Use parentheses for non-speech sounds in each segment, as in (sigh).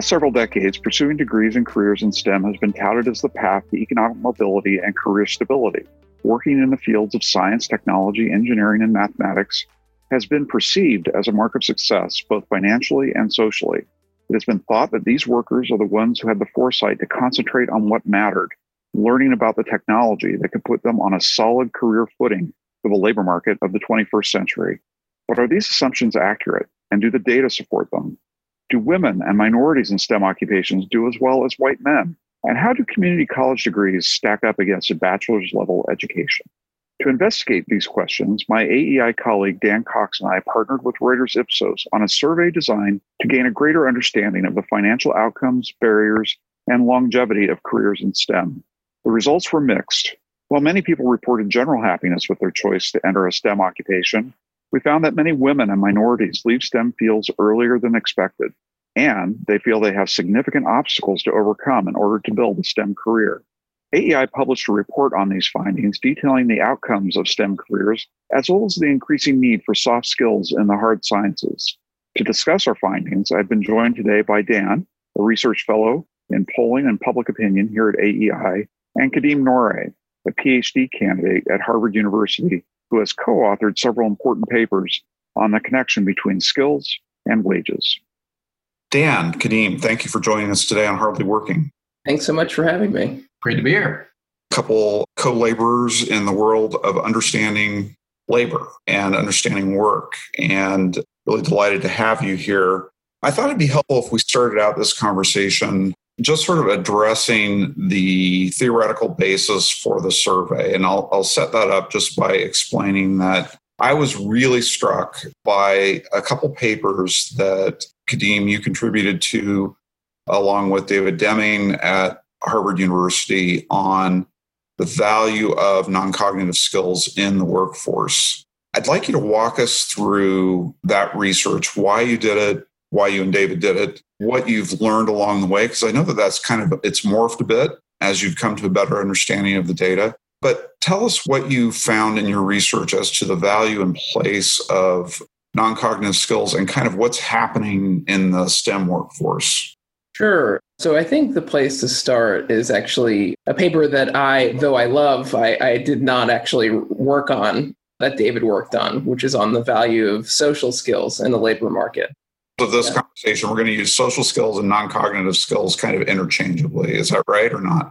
past several decades, pursuing degrees and careers in STEM has been touted as the path to economic mobility and career stability. Working in the fields of science, technology, engineering, and mathematics has been perceived as a mark of success, both financially and socially. It has been thought that these workers are the ones who had the foresight to concentrate on what mattered, learning about the technology that could put them on a solid career footing for the labor market of the 21st century. But are these assumptions accurate, and do the data support them? Do women and minorities in STEM occupations do as well as white men? And how do community college degrees stack up against a bachelor's level education? To investigate these questions, my AEI colleague Dan Cox and I partnered with Reuters Ipsos on a survey designed to gain a greater understanding of the financial outcomes, barriers, and longevity of careers in STEM. The results were mixed. While many people reported general happiness with their choice to enter a STEM occupation, we found that many women and minorities leave STEM fields earlier than expected, and they feel they have significant obstacles to overcome in order to build a STEM career. AEI published a report on these findings detailing the outcomes of STEM careers, as well as the increasing need for soft skills in the hard sciences. To discuss our findings, I've been joined today by Dan, a research fellow in polling and public opinion here at AEI, and Kadeem Noray, a PhD candidate at Harvard University who has co authored several important papers on the connection between skills and wages. Dan, Kadeem, thank you for joining us today on Hardly Working. Thanks so much for having me. Great to be here. A couple co laborers in the world of understanding labor and understanding work, and really delighted to have you here. I thought it'd be helpful if we started out this conversation just sort of addressing the theoretical basis for the survey. And I'll, I'll set that up just by explaining that I was really struck by a couple papers that Kadeem, you contributed to along with David Deming at Harvard University on the value of non cognitive skills in the workforce. I'd like you to walk us through that research, why you did it, why you and David did it, what you've learned along the way, because I know that that's kind of it's morphed a bit as you've come to a better understanding of the data. But tell us what you found in your research as to the value and place of non cognitive skills and kind of what's happening in the STEM workforce. Sure. So I think the place to start is actually a paper that I, though I love, I, I, did not actually work on that David worked on, which is on the value of social skills in the labor market. So this yeah. conversation, we're going to use social skills and non-cognitive skills kind of interchangeably. Is that right or not?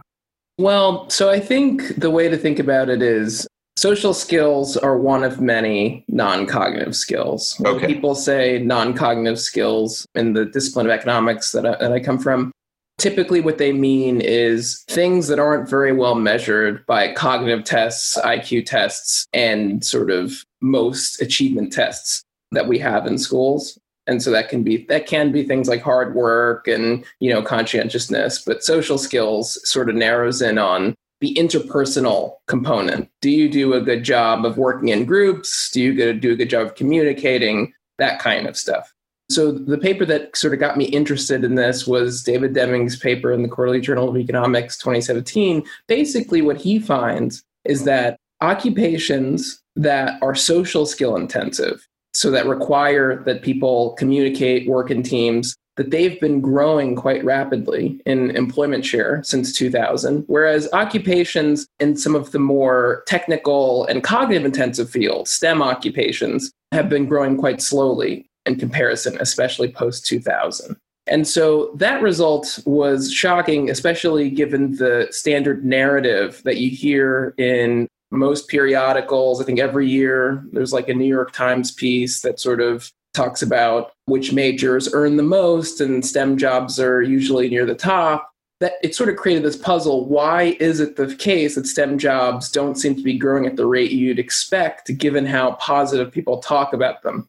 Well, so I think the way to think about it is social skills are one of many non-cognitive skills. When okay. people say non-cognitive skills in the discipline of economics that I, that I come from, typically what they mean is things that aren't very well measured by cognitive tests, IQ tests, and sort of most achievement tests that we have in schools. And so that can be that can be things like hard work and you know conscientiousness, but social skills sort of narrows in on the interpersonal component. Do you do a good job of working in groups? Do you do a good job of communicating? That kind of stuff. So the paper that sort of got me interested in this was David Deming's paper in the Quarterly Journal of Economics 2017. Basically, what he finds is that occupations that are social skill intensive, so that require that people communicate, work in teams, that they've been growing quite rapidly in employment share since 2000, whereas occupations in some of the more technical and cognitive intensive fields, STEM occupations, have been growing quite slowly in comparison, especially post 2000. And so that result was shocking, especially given the standard narrative that you hear in most periodicals. I think every year there's like a New York Times piece that sort of talks about which majors earn the most and STEM jobs are usually near the top. That it sort of created this puzzle. Why is it the case that STEM jobs don't seem to be growing at the rate you'd expect, given how positive people talk about them?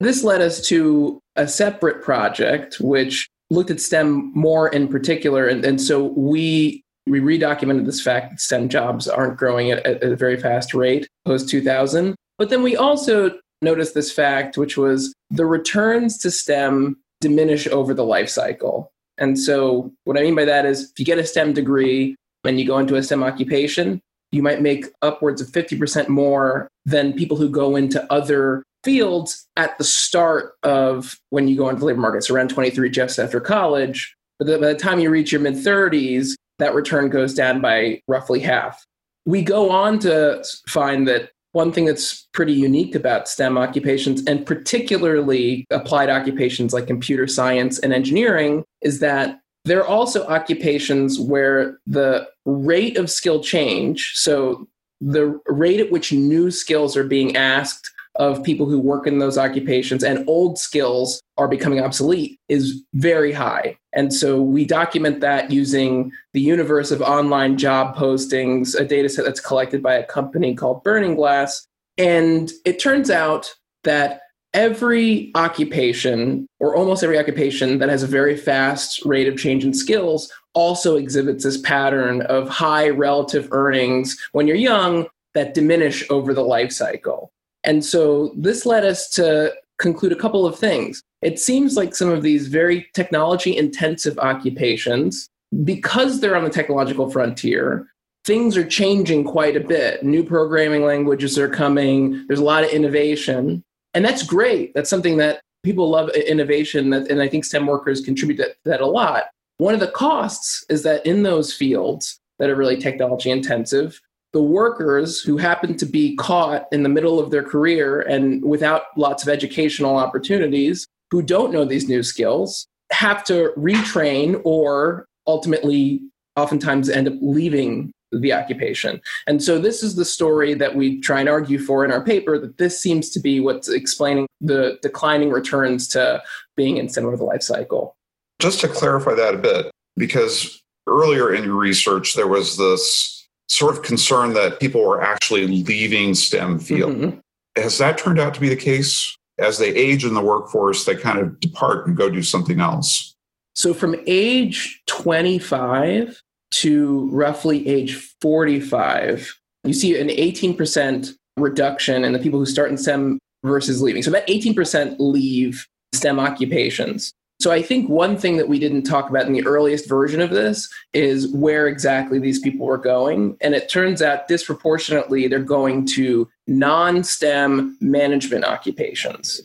This led us to a separate project, which looked at STEM more in particular. And, and so we we redocumented this fact that STEM jobs aren't growing at, at a very fast rate post 2000. But then we also noticed this fact, which was the returns to STEM diminish over the life cycle. And so, what I mean by that is if you get a STEM degree and you go into a STEM occupation, you might make upwards of 50% more than people who go into other fields at the start of when you go into the labor market. So, around 23 just after college, But by the time you reach your mid 30s, that return goes down by roughly half. We go on to find that one thing that's pretty unique about STEM occupations, and particularly applied occupations like computer science and engineering, is that there are also occupations where the rate of skill change, so the rate at which new skills are being asked of people who work in those occupations and old skills are becoming obsolete is very high. And so we document that using the universe of online job postings, a data set that's collected by a company called Burning Glass. And it turns out that every occupation, or almost every occupation that has a very fast rate of change in skills, also exhibits this pattern of high relative earnings when you're young that diminish over the life cycle. And so this led us to conclude a couple of things. It seems like some of these very technology intensive occupations, because they're on the technological frontier, things are changing quite a bit. New programming languages are coming, there's a lot of innovation. And that's great. That's something that people love innovation, and I think STEM workers contribute to that a lot. One of the costs is that in those fields that are really technology intensive, the workers who happen to be caught in the middle of their career and without lots of educational opportunities, who don't know these new skills, have to retrain or ultimately oftentimes end up leaving the occupation. And so this is the story that we try and argue for in our paper that this seems to be what's explaining the declining returns to being in center of the life cycle. Just to clarify that a bit, because earlier in your research, there was this sort of concern that people were actually leaving STEM field. Mm-hmm. Has that turned out to be the case? As they age in the workforce, they kind of depart and go do something else. So, from age 25 to roughly age 45, you see an 18% reduction in the people who start in STEM versus leaving. So, about 18% leave STEM occupations. So I think one thing that we didn't talk about in the earliest version of this is where exactly these people were going. And it turns out disproportionately they're going to non STEM management occupations.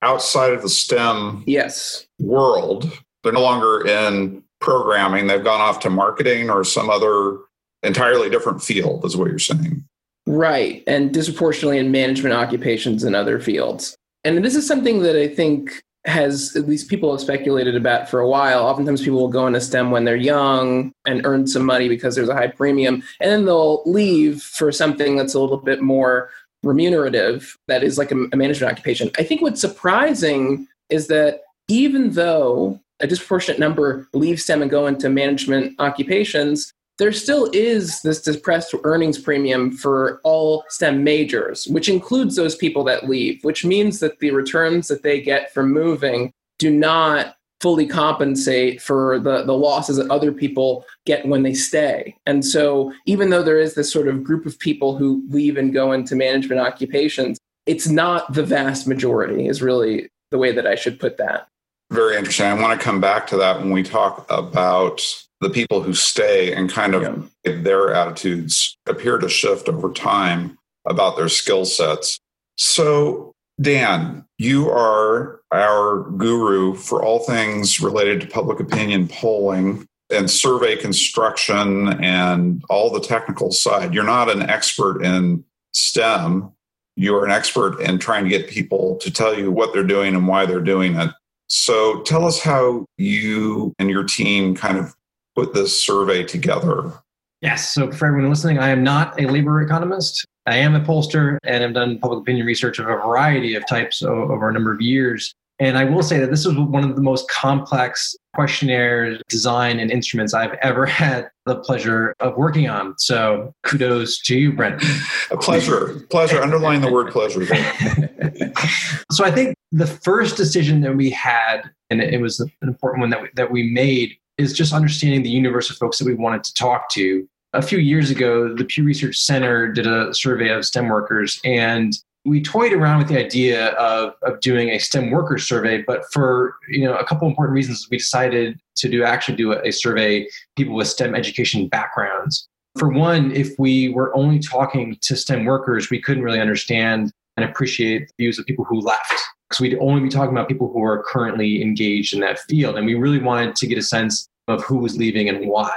Outside of the STEM yes. world, they're no longer in programming. They've gone off to marketing or some other entirely different field, is what you're saying. Right. And disproportionately in management occupations and other fields. And this is something that I think has at least people have speculated about for a while. Oftentimes, people will go into STEM when they're young and earn some money because there's a high premium, and then they'll leave for something that's a little bit more remunerative, that is like a, a management occupation. I think what's surprising is that even though a disproportionate number leave STEM and go into management occupations, there still is this depressed earnings premium for all STEM majors, which includes those people that leave, which means that the returns that they get from moving do not fully compensate for the, the losses that other people get when they stay. And so, even though there is this sort of group of people who leave and go into management occupations, it's not the vast majority, is really the way that I should put that. Very interesting. I want to come back to that when we talk about the people who stay and kind of yeah. their attitudes appear to shift over time about their skill sets. So, Dan, you are our guru for all things related to public opinion polling and survey construction and all the technical side. You're not an expert in STEM. You're an expert in trying to get people to tell you what they're doing and why they're doing it. So tell us how you and your team kind of put this survey together? Yes. So, for everyone listening, I am not a labor economist. I am a pollster and have done public opinion research of a variety of types over a number of years. And I will say that this is one of the most complex questionnaires, design, and instruments I've ever (laughs) had the pleasure of working on. So kudos to you, Brent. A pleasure. Pleasure. Underline the word pleasure. (laughs) so I think the first decision that we had, and it was an important one that we, that we made, is just understanding the universe of folks that we wanted to talk to. A few years ago, the Pew Research Center did a survey of STEM workers, and we toyed around with the idea of, of doing a STEM worker survey, but for you know a couple important reasons, we decided to do actually do a, a survey people with STEM education backgrounds. For one, if we were only talking to STEM workers, we couldn't really understand and appreciate the views of people who left because we'd only be talking about people who are currently engaged in that field. And we really wanted to get a sense of who was leaving and why.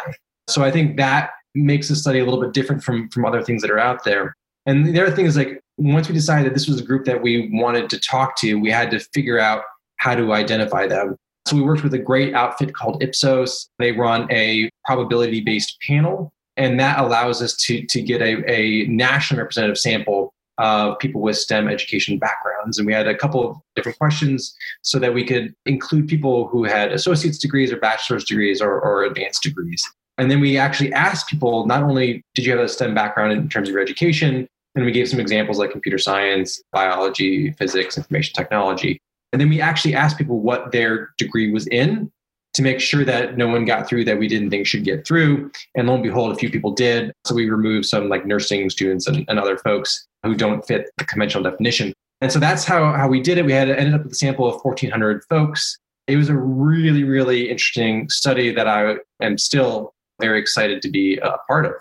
So I think that makes the study a little bit different from, from other things that are out there. And the other thing is like once we decided that this was a group that we wanted to talk to, we had to figure out how to identify them. So we worked with a great outfit called Ipsos. They run a probability based panel, and that allows us to, to get a, a nationally representative sample of people with STEM education backgrounds. And we had a couple of different questions so that we could include people who had associate's degrees or bachelor's degrees or, or advanced degrees. And then we actually asked people not only did you have a STEM background in terms of your education, and we gave some examples like computer science, biology, physics, information technology. And then we actually asked people what their degree was in to make sure that no one got through that we didn't think should get through. And lo and behold, a few people did. So we removed some like nursing students and, and other folks who don't fit the conventional definition. And so that's how, how we did it. We had ended up with a sample of 1,400 folks. It was a really, really interesting study that I am still very excited to be a part of.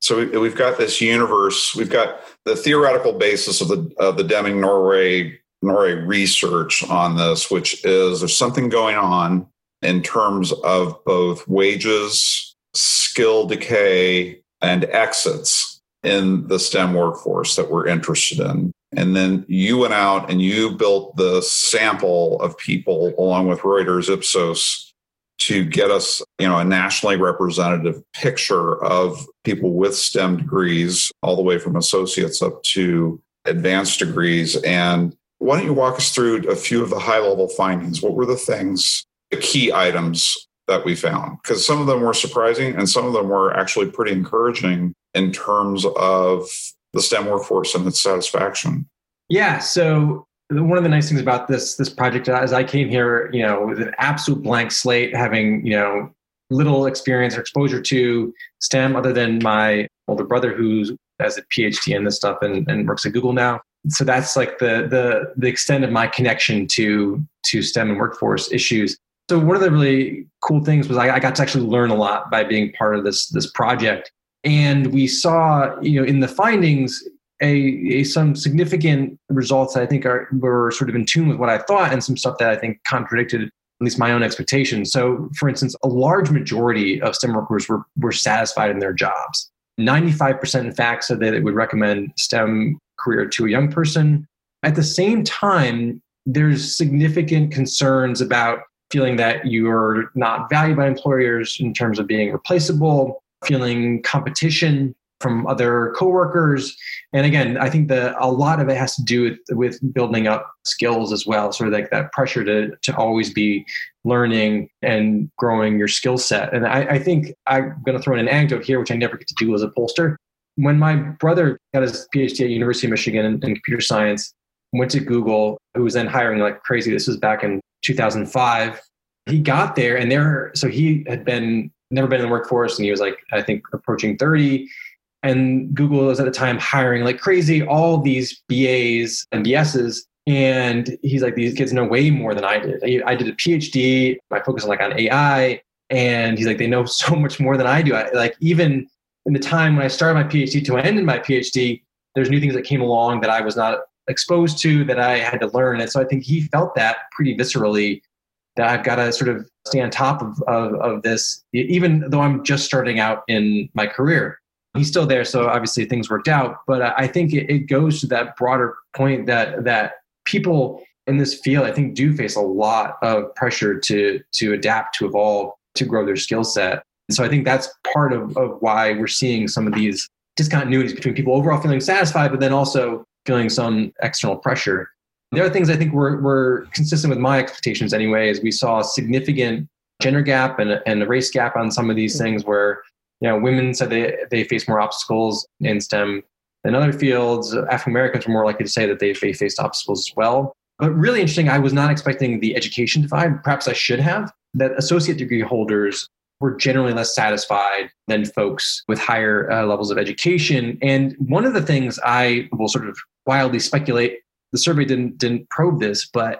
So we've got this universe. We've got the theoretical basis of the of the Deming Noray Noray research on this, which is there's something going on in terms of both wages, skill decay, and exits in the STEM workforce that we're interested in. And then you went out and you built the sample of people along with Reuters Ipsos to get us, you know, a nationally representative picture of people with STEM degrees, all the way from associates up to advanced degrees. And why don't you walk us through a few of the high level findings? What were the things, the key items that we found? Because some of them were surprising and some of them were actually pretty encouraging in terms of the STEM workforce and its satisfaction. Yeah. So one of the nice things about this this project uh, is I came here, you know, with an absolute blank slate, having you know little experience or exposure to STEM other than my older brother who has a PhD in this stuff and, and works at Google now. So that's like the the the extent of my connection to to STEM and workforce issues. So one of the really cool things was I, I got to actually learn a lot by being part of this this project. And we saw, you know, in the findings, a, a, some significant results that I think are were sort of in tune with what I thought, and some stuff that I think contradicted at least my own expectations. So, for instance, a large majority of STEM workers were were satisfied in their jobs. Ninety five percent, in fact, said that they would recommend STEM career to a young person. At the same time, there's significant concerns about feeling that you're not valued by employers in terms of being replaceable, feeling competition from other coworkers. And again, I think that a lot of it has to do with, with building up skills as well, sort of like that pressure to, to always be learning and growing your skill set. And I, I think I'm going to throw in an anecdote here, which I never get to do as a pollster. When my brother got his PhD at University of Michigan in, in computer science, went to Google, who was then hiring like crazy. This was back in 2005. He got there and there, so he had been never been in the workforce and he was like, I think approaching 30 and Google was at the time hiring like crazy all these BAs and BSs. And he's like, these kids know way more than I did. I did a PhD. I focus on like on AI. And he's like, they know (laughs) so much more than I do. I, like even in the time when I started my PhD to end in my PhD, there's new things that came along that I was not exposed to that I had to learn. And so I think he felt that pretty viscerally that I've got to sort of stay on top of, of, of this, even though I'm just starting out in my career he's still there, so obviously things worked out. But I think it, it goes to that broader point that that people in this field, I think, do face a lot of pressure to to adapt, to evolve, to grow their skill set. And so I think that's part of, of why we're seeing some of these discontinuities between people overall feeling satisfied, but then also feeling some external pressure. The other things I think were, were consistent with my expectations anyway, is we saw a significant gender gap and, and a race gap on some of these things where you know, women said they, they face more obstacles in STEM than other fields. African Americans were more likely to say that they, they faced obstacles as well. But really interesting, I was not expecting the education divide. Perhaps I should have. That associate degree holders were generally less satisfied than folks with higher uh, levels of education. And one of the things I will sort of wildly speculate, the survey didn't didn't probe this, but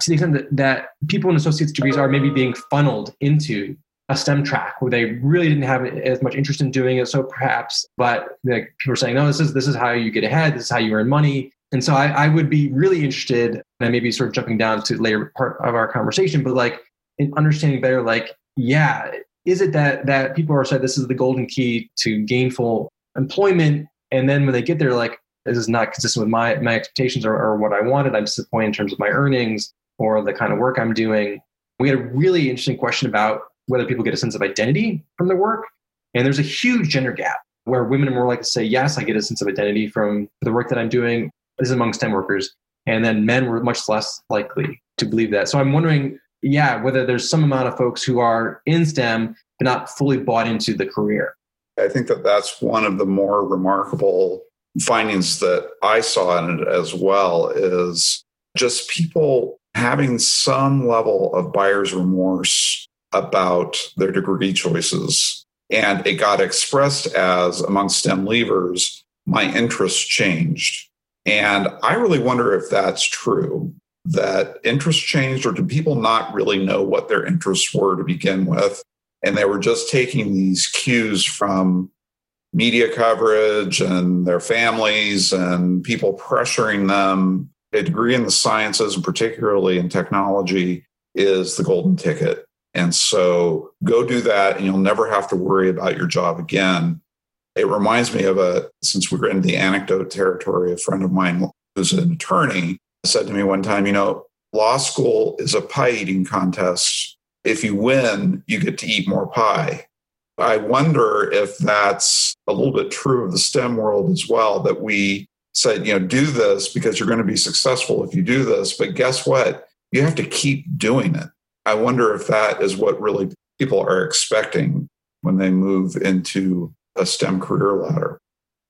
to the extent that, that people in associate's degrees are maybe being funneled into a STEM track where they really didn't have as much interest in doing it. So perhaps, but like people are saying, no, this is this is how you get ahead. This is how you earn money. And so I, I would be really interested, and I may be sort of jumping down to later part of our conversation, but like in understanding better, like, yeah, is it that that people are saying this is the golden key to gainful employment, and then when they get there, like this is not consistent with my my expectations or, or what I wanted. I'm disappointed in terms of my earnings or the kind of work I'm doing. We had a really interesting question about whether people get a sense of identity from their work, and there's a huge gender gap where women are more likely to say, "Yes, I get a sense of identity from the work that I'm doing." This is among STEM workers, and then men were much less likely to believe that. So I'm wondering, yeah, whether there's some amount of folks who are in STEM but not fully bought into the career. I think that that's one of the more remarkable findings that I saw in it as well is just people having some level of buyer's remorse about their degree choices. And it got expressed as among STEM leavers, my interests changed. And I really wonder if that's true that interests changed, or do people not really know what their interests were to begin with? And they were just taking these cues from media coverage and their families and people pressuring them. A degree in the sciences, and particularly in technology, is the golden ticket. And so go do that, and you'll never have to worry about your job again. It reminds me of a, since we're in the anecdote territory, a friend of mine who's an attorney said to me one time, you know, law school is a pie eating contest. If you win, you get to eat more pie. I wonder if that's a little bit true of the STEM world as well, that we said, you know, do this because you're going to be successful if you do this. But guess what? You have to keep doing it. I wonder if that is what really people are expecting when they move into a STEM career ladder.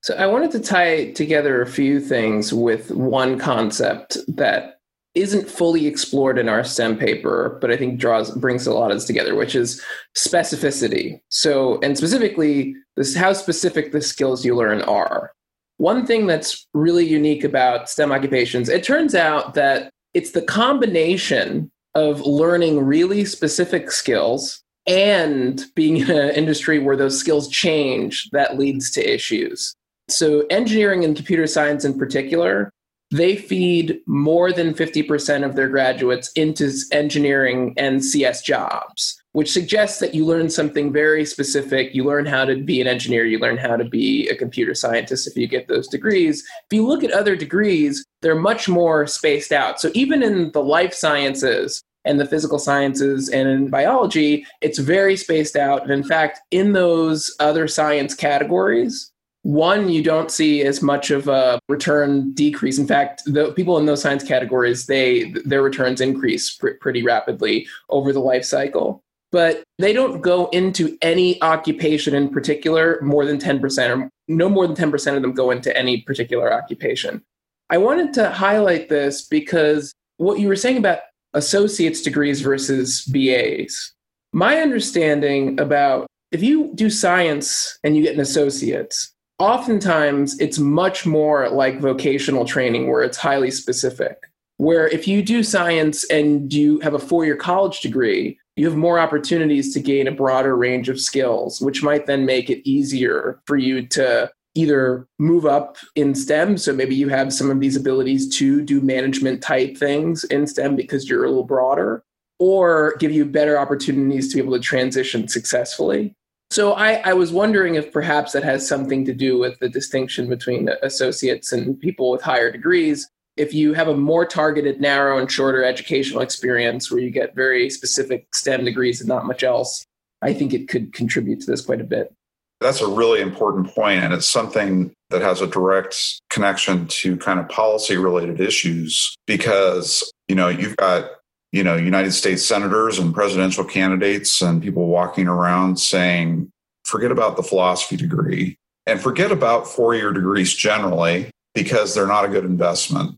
So I wanted to tie together a few things with one concept that isn't fully explored in our STEM paper, but I think draws brings a lot of this together, which is specificity. So, and specifically, this how specific the skills you learn are. One thing that's really unique about STEM occupations, it turns out that it's the combination of learning really specific skills and being in an industry where those skills change that leads to issues. So, engineering and computer science in particular they feed more than 50% of their graduates into engineering and CS jobs, which suggests that you learn something very specific. You learn how to be an engineer, you learn how to be a computer scientist if you get those degrees. If you look at other degrees, they're much more spaced out. So even in the life sciences, and the physical sciences and in biology, it's very spaced out. And in fact, in those other science categories, one, you don't see as much of a return decrease. In fact, the people in those science categories, they their returns increase pr- pretty rapidly over the life cycle. But they don't go into any occupation in particular more than 10%, or no more than 10% of them go into any particular occupation. I wanted to highlight this because what you were saying about associate's degrees versus BAs. My understanding about if you do science and you get an associate's, oftentimes it's much more like vocational training where it's highly specific. Where if you do science and you have a four year college degree, you have more opportunities to gain a broader range of skills, which might then make it easier for you to either move up in STEM. So maybe you have some of these abilities to do management type things in STEM because you're a little broader, or give you better opportunities to be able to transition successfully. So I, I, was wondering if perhaps that has something to do with the distinction between associates and people with higher degrees. If you have a more targeted, narrow, and shorter educational experience where you get very specific STEM degrees and not much else, I think it could contribute to this quite a bit. That's a really important point, and it's something that has a direct connection to kind of policy related issues because, you know, you've got you know, United States senators and presidential candidates and people walking around saying, forget about the philosophy degree and forget about four year degrees generally because they're not a good investment.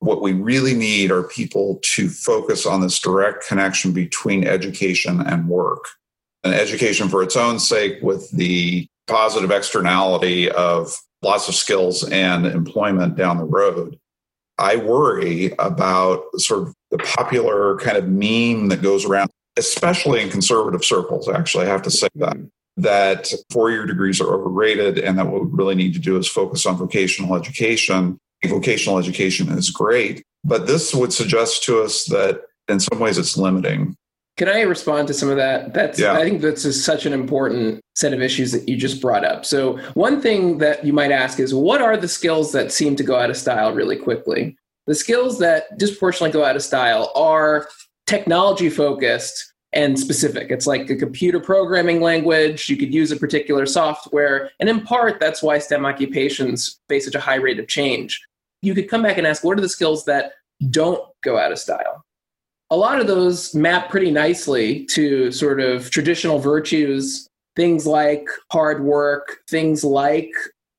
What we really need are people to focus on this direct connection between education and work. And education for its own sake, with the positive externality of lots of skills and employment down the road. I worry about sort of the popular kind of meme that goes around, especially in conservative circles, actually, I have to say that, mm-hmm. that four year degrees are overrated and that what we really need to do is focus on vocational education. Vocational education is great, but this would suggest to us that in some ways it's limiting. Can I respond to some of that? That's yeah. I think that's just such an important set of issues that you just brought up. So one thing that you might ask is what are the skills that seem to go out of style really quickly? The skills that disproportionately go out of style are technology focused and specific. It's like a computer programming language. You could use a particular software. And in part, that's why STEM occupations face such a high rate of change. You could come back and ask, what are the skills that don't go out of style? a lot of those map pretty nicely to sort of traditional virtues, things like hard work, things like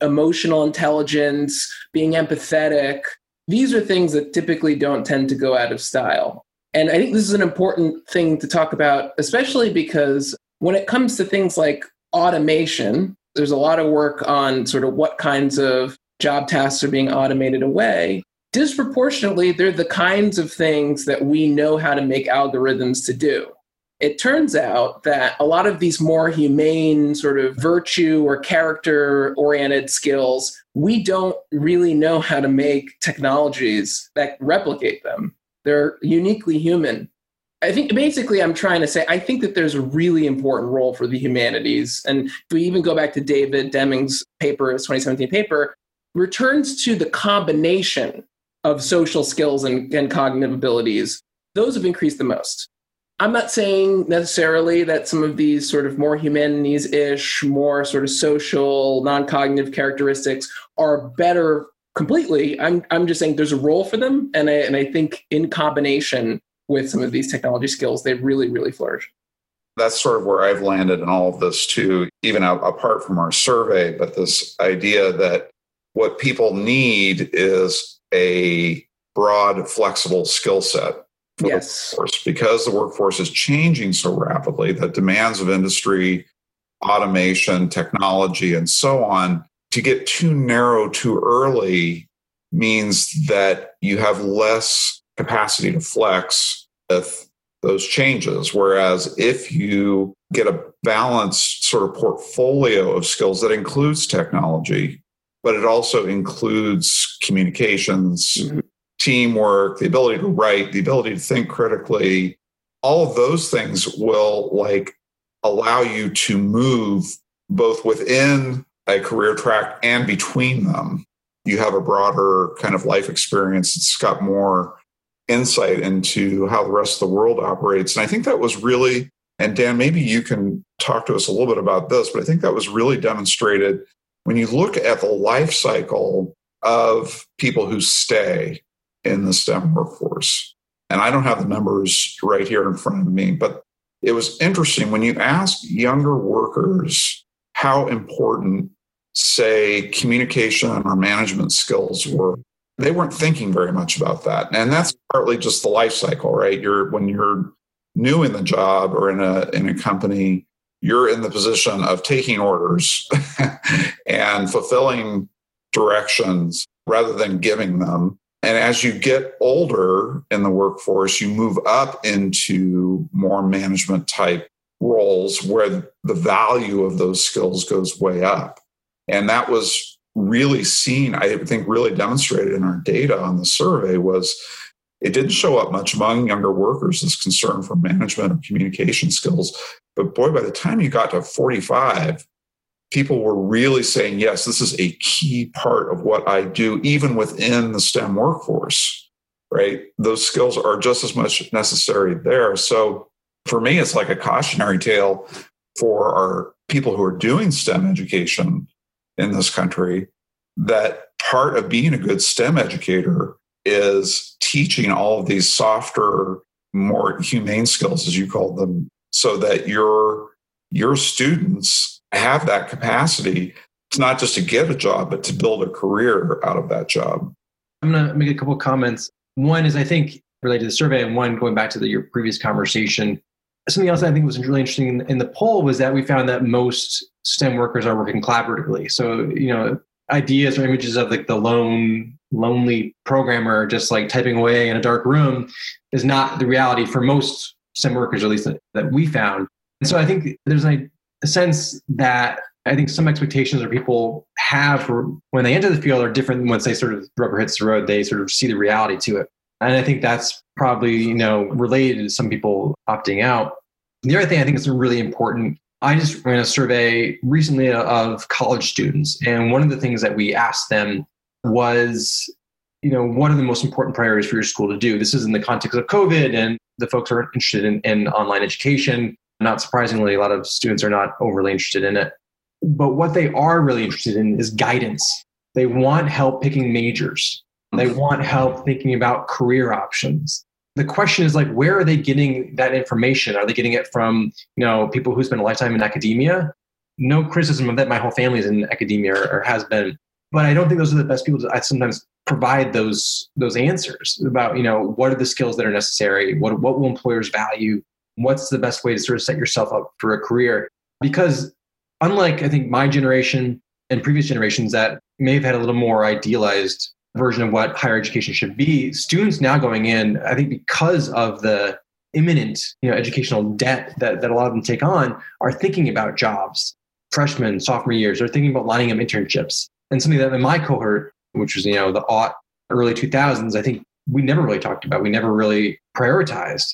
emotional intelligence, being empathetic. These are things that typically don't tend to go out of style. And I think this is an important thing to talk about, especially because when it comes to things like automation, there's a lot of work on sort of what kinds of job tasks are being automated away disproportionately, they're the kinds of things that we know how to make algorithms to do. It turns out that a lot of these more humane, sort of virtue or character oriented skills, we don't really know how to make technologies that replicate them. They're uniquely human. I think basically I'm trying to say I think that there's a really important role for the humanities. And if we even go back to David Deming's paper, his 2017 paper, returns to the combination of social skills and, and cognitive abilities, those have increased the most. I'm not saying necessarily that some of these sort of more humanities ish, more sort of social, non cognitive characteristics are better completely. I'm, I'm just saying there's a role for them. And I, and I think in combination with some of these technology skills, they really, really flourish. That's sort of where I've landed in all of this too, even apart from our survey. But this idea that what people need is a broad, flexible skill set for yes. the workforce because the workforce is changing so rapidly that demands of industry, automation, technology, and so on. To get too narrow too early means that you have less capacity to flex with those changes. Whereas if you get a balanced sort of portfolio of skills that includes technology, but it also includes communications, mm-hmm. Teamwork, the ability to write, the ability to think critically. All of those things will like allow you to move both within a career track and between them. You have a broader kind of life experience. It's got more insight into how the rest of the world operates. And I think that was really, and Dan, maybe you can talk to us a little bit about this, but I think that was really demonstrated when you look at the life cycle of people who stay in the STEM workforce, and I don't have the numbers right here in front of me, but it was interesting when you ask younger workers how important, say, communication or management skills were. They weren't thinking very much about that. And that's partly just the life cycle, right? You're when you're new in the job or in a in a company, you're in the position of taking orders (laughs) and fulfilling directions rather than giving them. And as you get older in the workforce, you move up into more management type roles where the value of those skills goes way up. And that was really seen, I think, really demonstrated in our data on the survey was it didn't show up much among younger workers, this concern for management or communication skills. But boy, by the time you got to 45, people were really saying, yes, this is a key part of what I do, even within the STEM workforce, right? Those skills are just as much necessary there. So for me, it's like a cautionary tale for our people who are doing STEM education in this country that part of being a good STEM educator is teaching all of these softer, more humane skills, as you call them, so that your your students have that capacity. It's not just to get a job, but to build a career out of that job. I'm going to make a couple comments. One is I think related to the survey, and one going back to the, your previous conversation. Something else I think was really interesting in, in the poll was that we found that most STEM workers are working collaboratively. So, you know, ideas or images of like the lone lonely programmer just like typing away in a dark room is not the reality for most STEM workers, at least that, that we found. And so I think there's a, a sense that I think some expectations that people have for when they enter the field are different than once they sort of rubber hits the road, they sort of see the reality to it. And I think that's probably, you know, related to some people opting out. The other thing I think is really important. I just ran a survey recently of college students, and one of the things that we asked them was, you know, what are the most important priorities for your school to do? This is in the context of COVID, and the folks are interested in, in online education. Not surprisingly, a lot of students are not overly interested in it. But what they are really interested in is guidance. They want help picking majors. They mm-hmm. want help thinking about career options. The question is like, where are they getting that information? Are they getting it from, you know, people who spend a lifetime in academia? No criticism of that. My whole family is in academia or, or has been, but I don't think those are the best people to I sometimes provide those those answers about, you know, what are the skills that are necessary? What what will employers value? What's the best way to sort of set yourself up for a career? Because unlike I think my generation and previous generations that may have had a little more idealized version of what higher education should be, students now going in, I think because of the imminent you know, educational debt that, that a lot of them take on, are thinking about jobs. Freshman, sophomore years, are thinking about lining up internships. And something that in my cohort, which was you know the aught early 2000s, I think we never really talked about. We never really prioritized.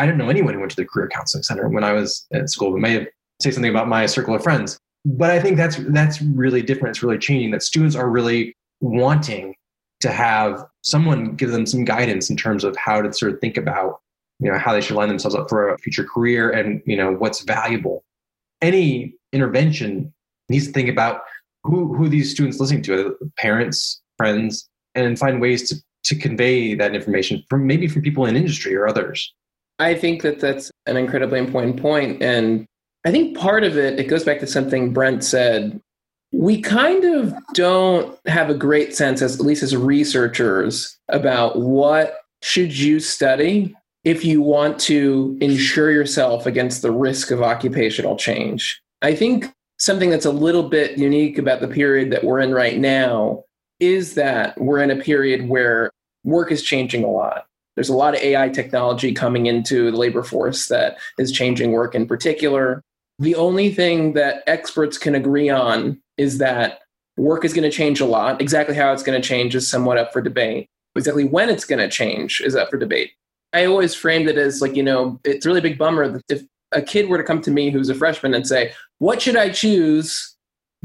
I didn't know anyone who went to the career counseling center when I was at school. We may have say something about my circle of friends, but I think that's that's really different. It's really changing. That students are really wanting to have someone give them some guidance in terms of how to sort of think about you know how they should line themselves up for a future career and you know what's valuable any intervention needs to think about who who these students listening to parents friends and find ways to to convey that information from maybe from people in industry or others i think that that's an incredibly important point and i think part of it it goes back to something brent said. We kind of don't have a great sense as at least as researchers about what should you study if you want to insure yourself against the risk of occupational change. I think something that's a little bit unique about the period that we're in right now is that we're in a period where work is changing a lot there's a lot of ai technology coming into the labor force that is changing work in particular the only thing that experts can agree on is that work is going to change a lot. Exactly how it's going to change is somewhat up for debate. Exactly when it's going to change is up for debate. I always framed it as like, you know, it's a really big bummer that if a kid were to come to me who's a freshman and say, What should I choose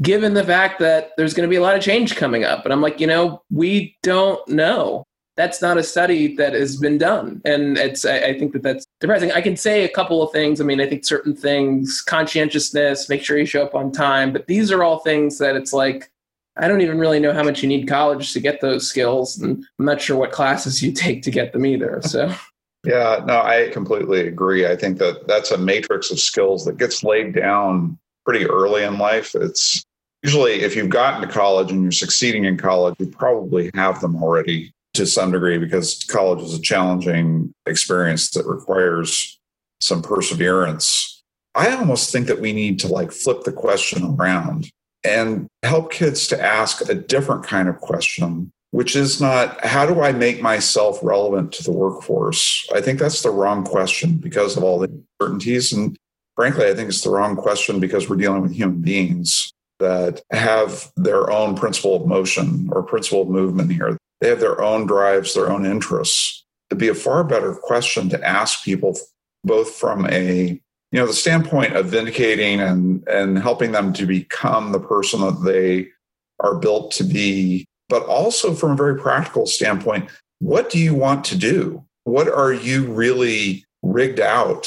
given the fact that there's going to be a lot of change coming up? And I'm like, you know, we don't know that's not a study that has been done. And it's I, I, think that that's depressing i can say a couple of things. I mean i think certain things conscientiousness make sure you show up on time. But these are all things that it's like i don't even really know how much you need college to get those skills. And i'm not sure what classes you (laughs) take to get them either. So. Yeah no i completely agree. I think that that's a matrix of skills that gets laid down pretty early in life. It's usually if you've gotten to college and you're succeeding in college you probably have them already to some degree because college is a challenging experience that requires some perseverance. I almost think that we need to like flip the question around and help kids to ask a different kind of question, which is not how do I make myself relevant to the workforce? I think that's the wrong question because of all the uncertainties. And frankly, I think it's the wrong question because we're dealing with human beings that have their own principle of motion or principle of movement here. They have their own drives, their own interests. It'd be a far better question to ask people, both from a you know the standpoint of vindicating and and helping them to become the person that they are built to be, but also from a very practical standpoint, what do you want to do? What are you really rigged out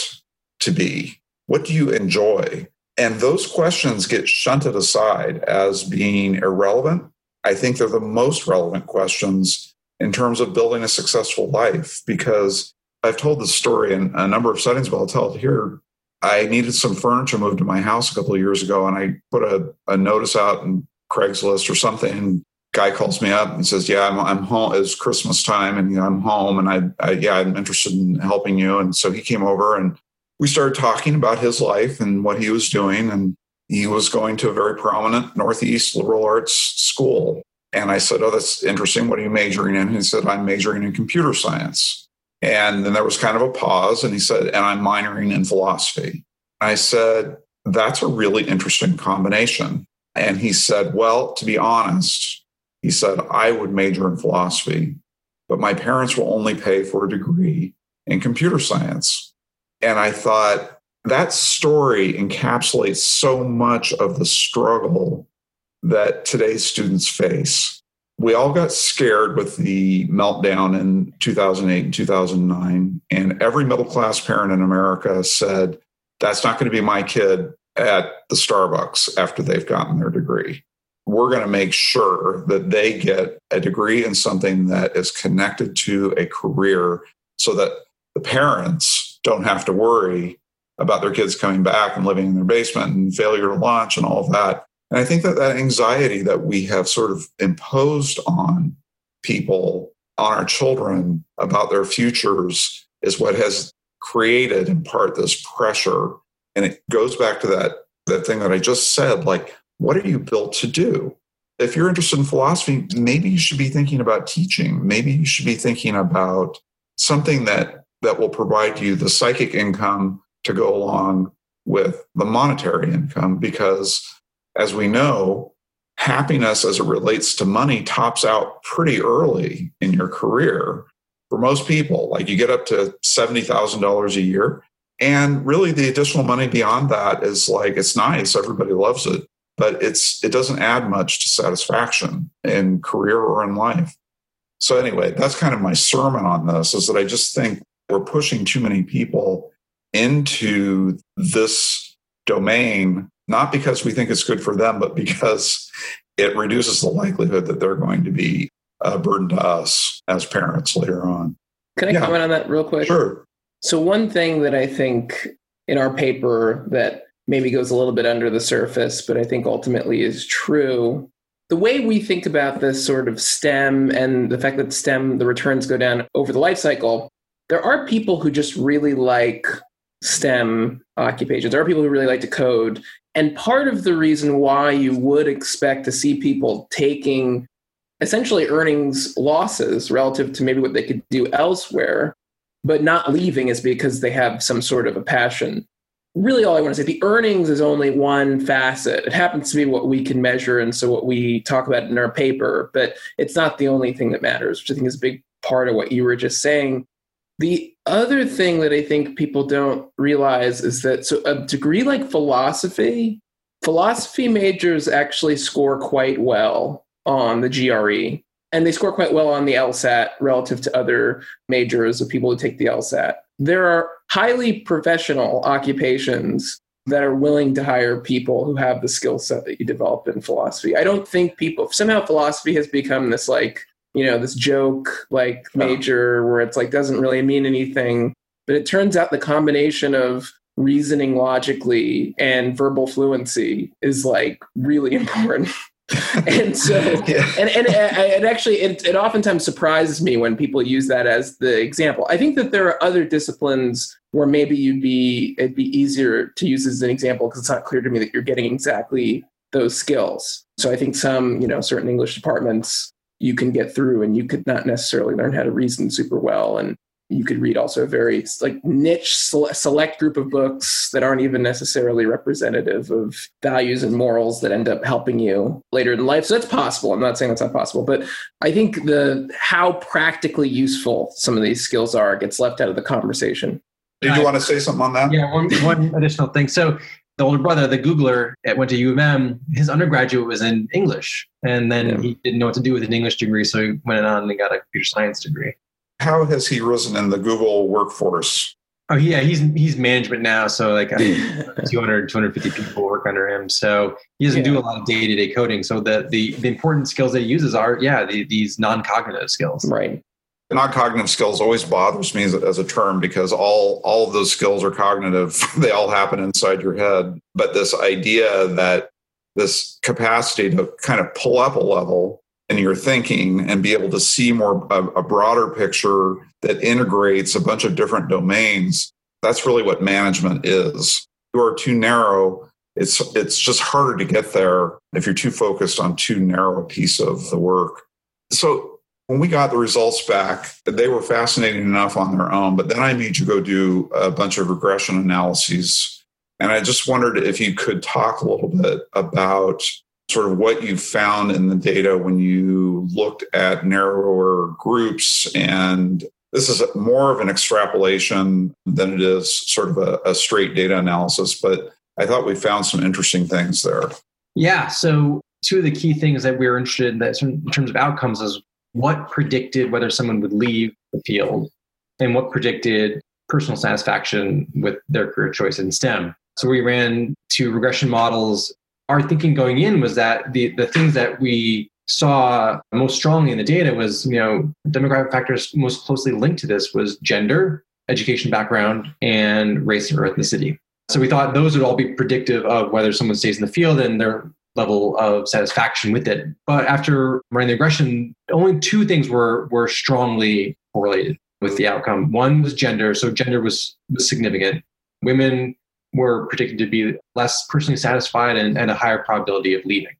to be? What do you enjoy? And those questions get shunted aside as being irrelevant I think they're the most relevant questions in terms of building a successful life because I've told this story in a number of settings, but I'll tell it here. I needed some furniture moved to my house a couple of years ago, and I put a, a notice out in Craigslist or something. Guy calls me up and says, "Yeah, I'm, I'm home. It's Christmas time, and you know, I'm home, and I, I, yeah, I'm interested in helping you." And so he came over, and we started talking about his life and what he was doing, and he was going to a very prominent Northeast liberal arts school. And I said, Oh, that's interesting. What are you majoring in? he said, I'm majoring in computer science. And then there was kind of a pause. And he said, And I'm minoring in philosophy. I said, That's a really interesting combination. And he said, Well, to be honest, he said, I would major in philosophy. but my parents will only pay for a degree in computer science. And I thought that story encapsulates so much of the struggle that today's students face. We all got scared with the meltdown in 2008 and 2009. And every middle class parent in America said, that's not going to be my kid at the Starbucks after they've gotten their degree. We're going to make sure that they get a degree in something that is connected to a career so that the parents don't have to worry about their kids coming back and living in their basement and failure to launch and all of that. And I think that that anxiety that we have sort of imposed on people, on our children about their futures is what has created in part this pressure. And it goes back to that, that thing that I just said, like, what are you built to do? If you're interested in philosophy, maybe you should be thinking about teaching. Maybe you should be thinking about something that that will provide you the psychic income to go along with the monetary income because as we know, happiness as it relates to money tops out pretty early in your career for most people. Like you get up to $70,000 a year. And really the additional money beyond that is like, it's nice. Everybody loves it, but it's, it doesn't add much to satisfaction in career or in life. So anyway, that's kind of my sermon on this is that I just think we're pushing too many people into this domain not because we think it's good for them, but because it reduces the likelihood that they're going to be a burden to us as parents later on. Can I yeah. comment on that real quick? Sure. So, one thing that I think in our paper that maybe goes a little bit under the surface, but I think ultimately is true. The way we think about this sort of STEM and the fact that STEM, the returns go down over the life cycle, there are people who just really like STEM occupations. There are people who really like to code. And part of the reason why you would expect to see people taking essentially earnings losses relative to maybe what they could do elsewhere, but not leaving is because they have some sort of a passion. Really, all I want to say the earnings is only one facet. It happens to be what we can measure, and so what we talk about in our paper, but it's not the only thing that matters, which I think is a big part of what you were just saying. The other thing that I think people don't realize is that so a degree like philosophy, philosophy majors actually score quite well on the GRE. And they score quite well on the LSAT relative to other majors of people who take the LSAT. There are highly professional occupations that are willing to hire people who have the skill set that you develop in philosophy. I don't think people somehow philosophy has become this like you know this joke like uh-huh. major where it's like doesn't really mean anything. But it turns out the combination of reasoning logically and verbal fluency is like really important. (laughs) And so (laughs) yeah. and, and uh, it actually it, it oftentimes surprises me when people use that as the example. I think that there are other disciplines where maybe you'd be it'd be easier to use as an example because it's not clear to me that you're getting exactly those skills. So i think some you know certain english departments you can get through and you could not necessarily learn how to reason super well. And you could read also a very like niche select group of books that aren't even necessarily representative of values and morals that end up helping you later in life. So that's possible. I'm not saying that's not possible but i think the how practically useful some of these skills are gets left out of the conversation. Did you want to say something on that? Yeah one, one additional thing. So the older brother, the Googler, went to U of M. His undergraduate was in English, and then yeah. he didn't know what to do with an English degree, so he went on and got a computer science degree. How has he risen in the Google workforce? Oh yeah, he's he's management now, so like (laughs) 200, 250 people work under him. So he doesn't yeah. do a lot of day to day coding. So the, the the important skills that he uses are yeah the, these non cognitive skills. Right non-cognitive skills always bothers me as a, as a, term because all all of those skills are cognitive. (laughs) They all happen inside your head. But this idea that this capacity to kind of pull up a level in your thinking and be able to see more a, a broader picture that integrates a bunch of different domains that's really what management is. You are too narrow. It's it's just harder to get there if you're too focused on too narrow a piece of the work. So when we got the results back, they were fascinating enough on their own. But then I made you go do a bunch of regression analyses. And I just wondered if you could talk a little bit about sort of what you found in the data when you looked at narrower groups. And this is more of an extrapolation than it is sort of a, a straight data analysis, but I thought we found some interesting things there. Yeah. So, two of the key things that we were interested in, that in terms of outcomes is what predicted whether someone would leave the field and what predicted personal satisfaction with their career choice in STEM. So we ran two regression models. Our thinking going in was that the, the things that we saw most strongly in the data was, you know, demographic factors most closely linked to this was gender, education background, and race or ethnicity. So we thought those would all be predictive of whether someone stays in the field and their level of satisfaction with it. But after running the regression, only two things were were strongly correlated with the outcome. One was gender, so gender was, was significant. Women were predicted to be less personally satisfied and, and a higher probability of leaving.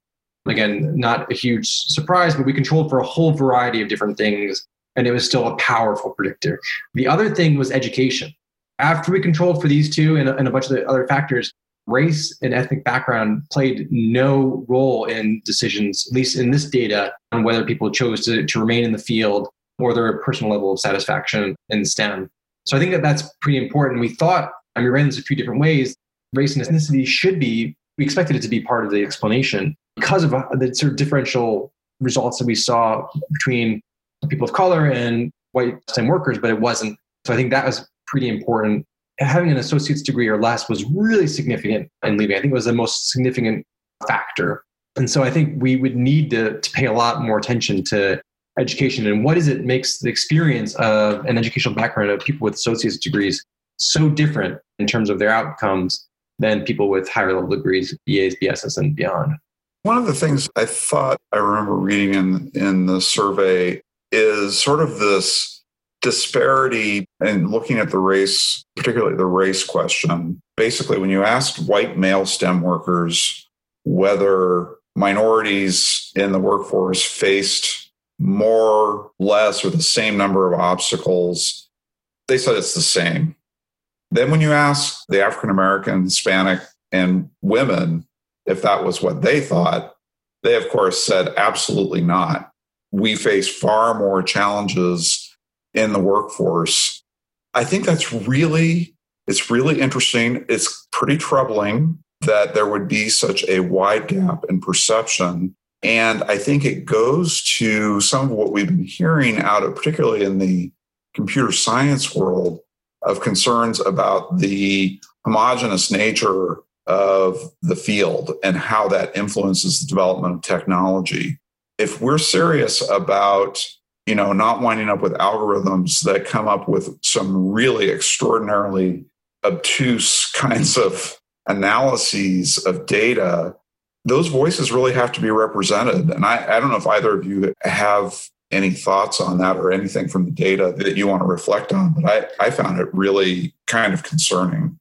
Again, not a huge surprise, but we controlled for a whole variety of different things, and it was still a powerful predictor. The other thing was education. After we controlled for these two and, and a bunch of the other factors, race and ethnic background played no role in decisions, at least in this data, on whether people chose to, to remain in the field or their personal level of satisfaction in STEM. So I think that that's pretty important. We thought, and we ran this a few different ways, race and ethnicity should be, we expected it to be part of the explanation because of uh, the sort of differential results that we saw between people of color and white STEM workers, but it wasn't. So I think that was pretty important. Having an associate's degree or less was really significant in leaving. I think it was the most significant factor. And so I think we would need to, to pay a lot more attention to education and what is it makes the experience of an educational background of people with associate's degrees so different in terms of their outcomes than people with higher level degrees, BAs, BSs, and beyond. One of the things I thought I remember reading in, in the survey is sort of this disparity and looking at the race, particularly the race question. Basically, when you asked white male STEM workers whether minorities in the workforce faced more, less, or the same number of obstacles, they said it's the same. Then when you ask the African American, Hispanic, and women if that was what they thought, they of course said absolutely not. We face far more challenges in the workforce. I think that's really it's really interesting. It's pretty troubling that there would be such a wide gap in perception and I think it goes to some of what we've been hearing out of, particularly in the computer science world, of concerns about the homogenous nature of the field and how that influences the development of technology. If we're serious about you know not winding up with algorithms that come up with some really extraordinarily obtuse (laughs) kinds of analyses of data those voices really have to be represented. And I, I don't know if either of you have any thoughts on that or anything from the data that you want to reflect on, but I, I found it really kind of concerning.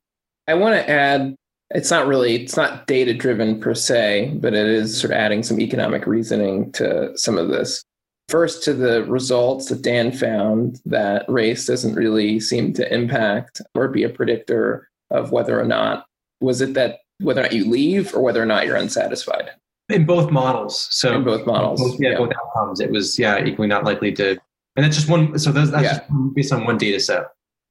I want to add it's not really it's not data driven per se but it is sort of adding some economic reasoning to some of this first to the results that dan found that race doesn't really seem to impact or be a predictor of whether or not was it that whether or not you leave or whether or not you're unsatisfied. In both models. So in both models. Both, yeah, yeah, both outcomes. It was yeah, equally not likely to and that's just one so that's, that's yeah. just based on one data set.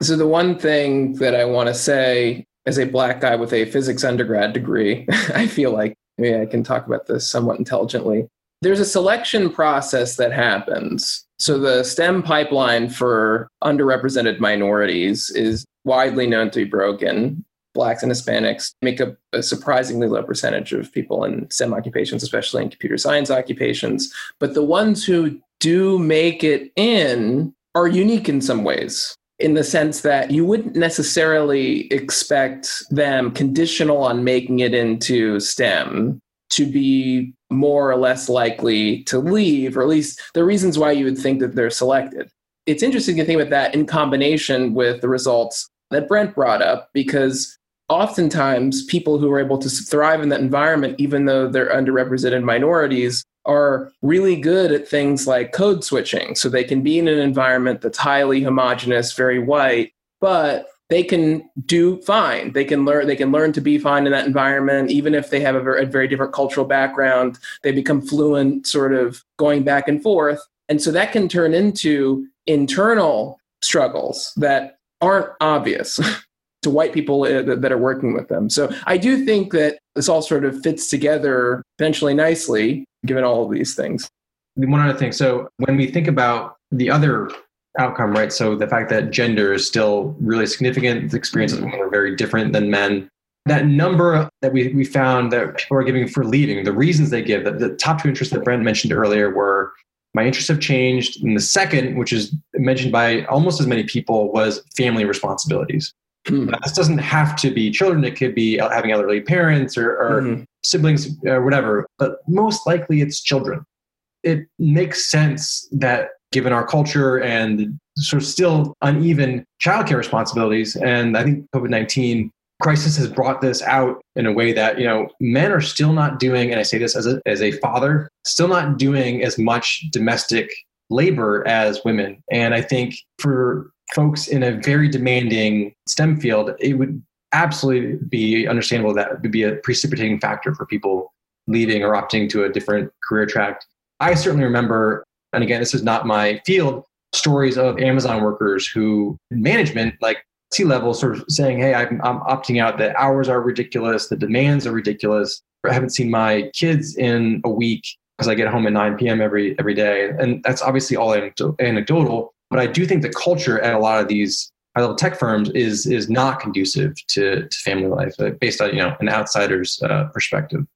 So the one thing that I want to say as a black guy with a physics undergrad degree, (laughs) I feel like maybe I can talk about this somewhat intelligently. There's a selection process that happens. So the STEM pipeline for underrepresented minorities is widely known to be broken blacks and Hispanics make up a surprisingly low percentage of people in STEM occupations, especially in computer science occupations. But the ones who do make it in are unique in some ways, in the sense that you wouldn't necessarily expect them conditional on making it into STEM to be more or less likely to leave, or at least the reasons why you would think that they're selected. It's interesting to think about that in combination with the results that Brent brought up, because oftentimes people who are able to thrive in that environment, even though they're underrepresented minorities, are really good at things like code switching. So they can be in an environment that's highly homogenous, very white, but they can do fine. They can learn. They can learn to be fine in that environment, even if they have a very, a very different cultural background. They become fluent, sort of going back and forth, and so that can turn into internal struggles that aren't obvious (laughs) to white people uh, that are working with them. So I do think that this all sort of fits together potentially nicely, given all of these things. One other thing. So when we think about the other outcome, right? So the fact that gender is still really significant, the experiences women are very different than men. That number that we, we found that people are giving for leaving, the reasons they give, the, the top two interests that Brent mentioned earlier were my interests have changed. And the second, which is mentioned by almost as many people, was family responsibilities. Mm. This doesn't have to be children. It could be having elderly parents or, or mm. siblings or whatever, but most likely it's children. It makes sense that given our culture and sort of still uneven childcare responsibilities. And I think COVID 19 crisis has brought this out in a way that, you know, men are still not doing, and I say this as a, as a father, still not doing as much domestic labor as women. And I think for folks in a very demanding STEM field, it would absolutely be understandable that it would be a precipitating factor for people leaving or opting to a different career track. I certainly remember and again, this is not my field, stories of Amazon workers who in management, like C level, sort of saying, Hey, I'm, I'm opting out. The hours are ridiculous. The demands are ridiculous. I haven't seen my kids in a week because I get home at 9 p.m. every every day. And that's obviously all anecdotal. But I do think the culture at a lot of these high level tech firms is is not conducive to, to family life uh, based on you know an outsider's uh, perspective.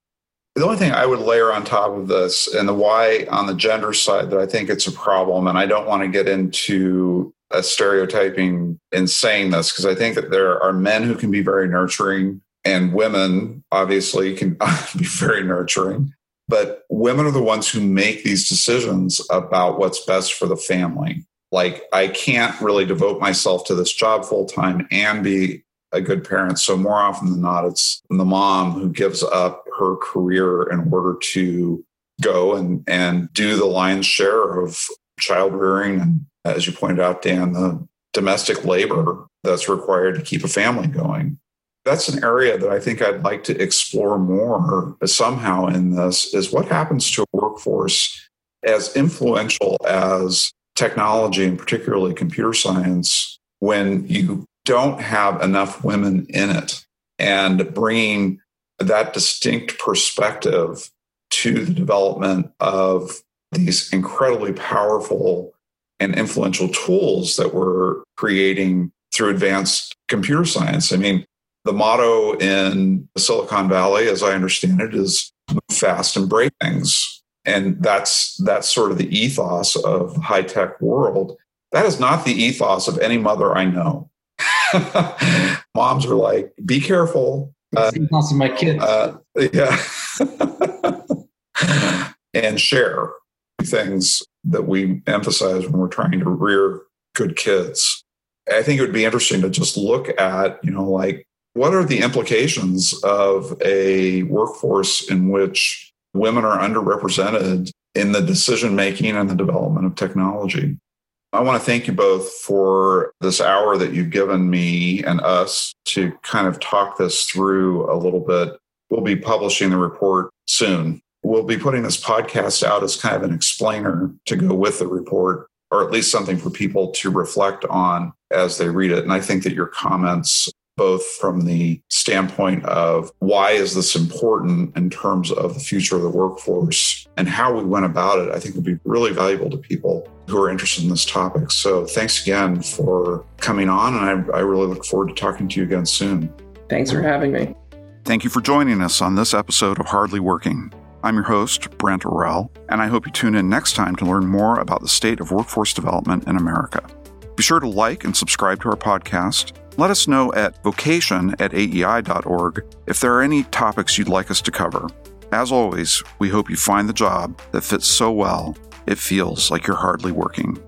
The only thing I would layer on top of this and the why on the gender side that I think it's a problem, and I don't want to get into a stereotyping in saying this because I think that there are men who can be very nurturing and women obviously can (laughs) be very nurturing. But women are the ones who make these decisions about what's best for the family. Like, I can't really devote myself to this job full time and be a good parent. So more often than not, it's the mom who gives up her career in order to go and, and do the lion's share of child rearing. And as you pointed out, Dan, the domestic labor that's required to keep a family going. That's an area that I think I'd like to explore more somehow in this is what happens to a workforce as influential as technology and particularly computer science when you don't have enough women in it and bringing that distinct perspective to the development of these incredibly powerful and influential tools that we're creating through advanced computer science. I mean, the motto in Silicon Valley, as I understand it, is move fast and break things. And that's that's sort of the ethos of the high tech world. That is not the ethos of any mother I know. (laughs) moms are like, be careful. Uh, of my kids. Uh, yeah. (laughs) and share things that we emphasize when we're trying to rear good kids. I think it would be interesting to just look at, you know, like what are the implications of a workforce in which women are underrepresented in the decision making and the development of technology? I want to thank you both for this hour that you've given me and us to kind of talk this through a little bit. We'll be publishing the report soon. We'll be putting this podcast out as kind of an explainer to go with the report, or at least something for people to reflect on as they read it. And I think that your comments both from the standpoint of why is this important in terms of the future of the workforce and how we went about it, I think will be really valuable to people who are interested in this topic. So thanks again for coming on, and I, I really look forward to talking to you again soon. Thanks for having me. Thank you for joining us on this episode of Hardly Working. I'm your host, Brent Orrell, and I hope you tune in next time to learn more about the state of workforce development in America. Be sure to like and subscribe to our podcast let us know at vocation at aei.org if there are any topics you'd like us to cover. As always, we hope you find the job that fits so well it feels like you're hardly working.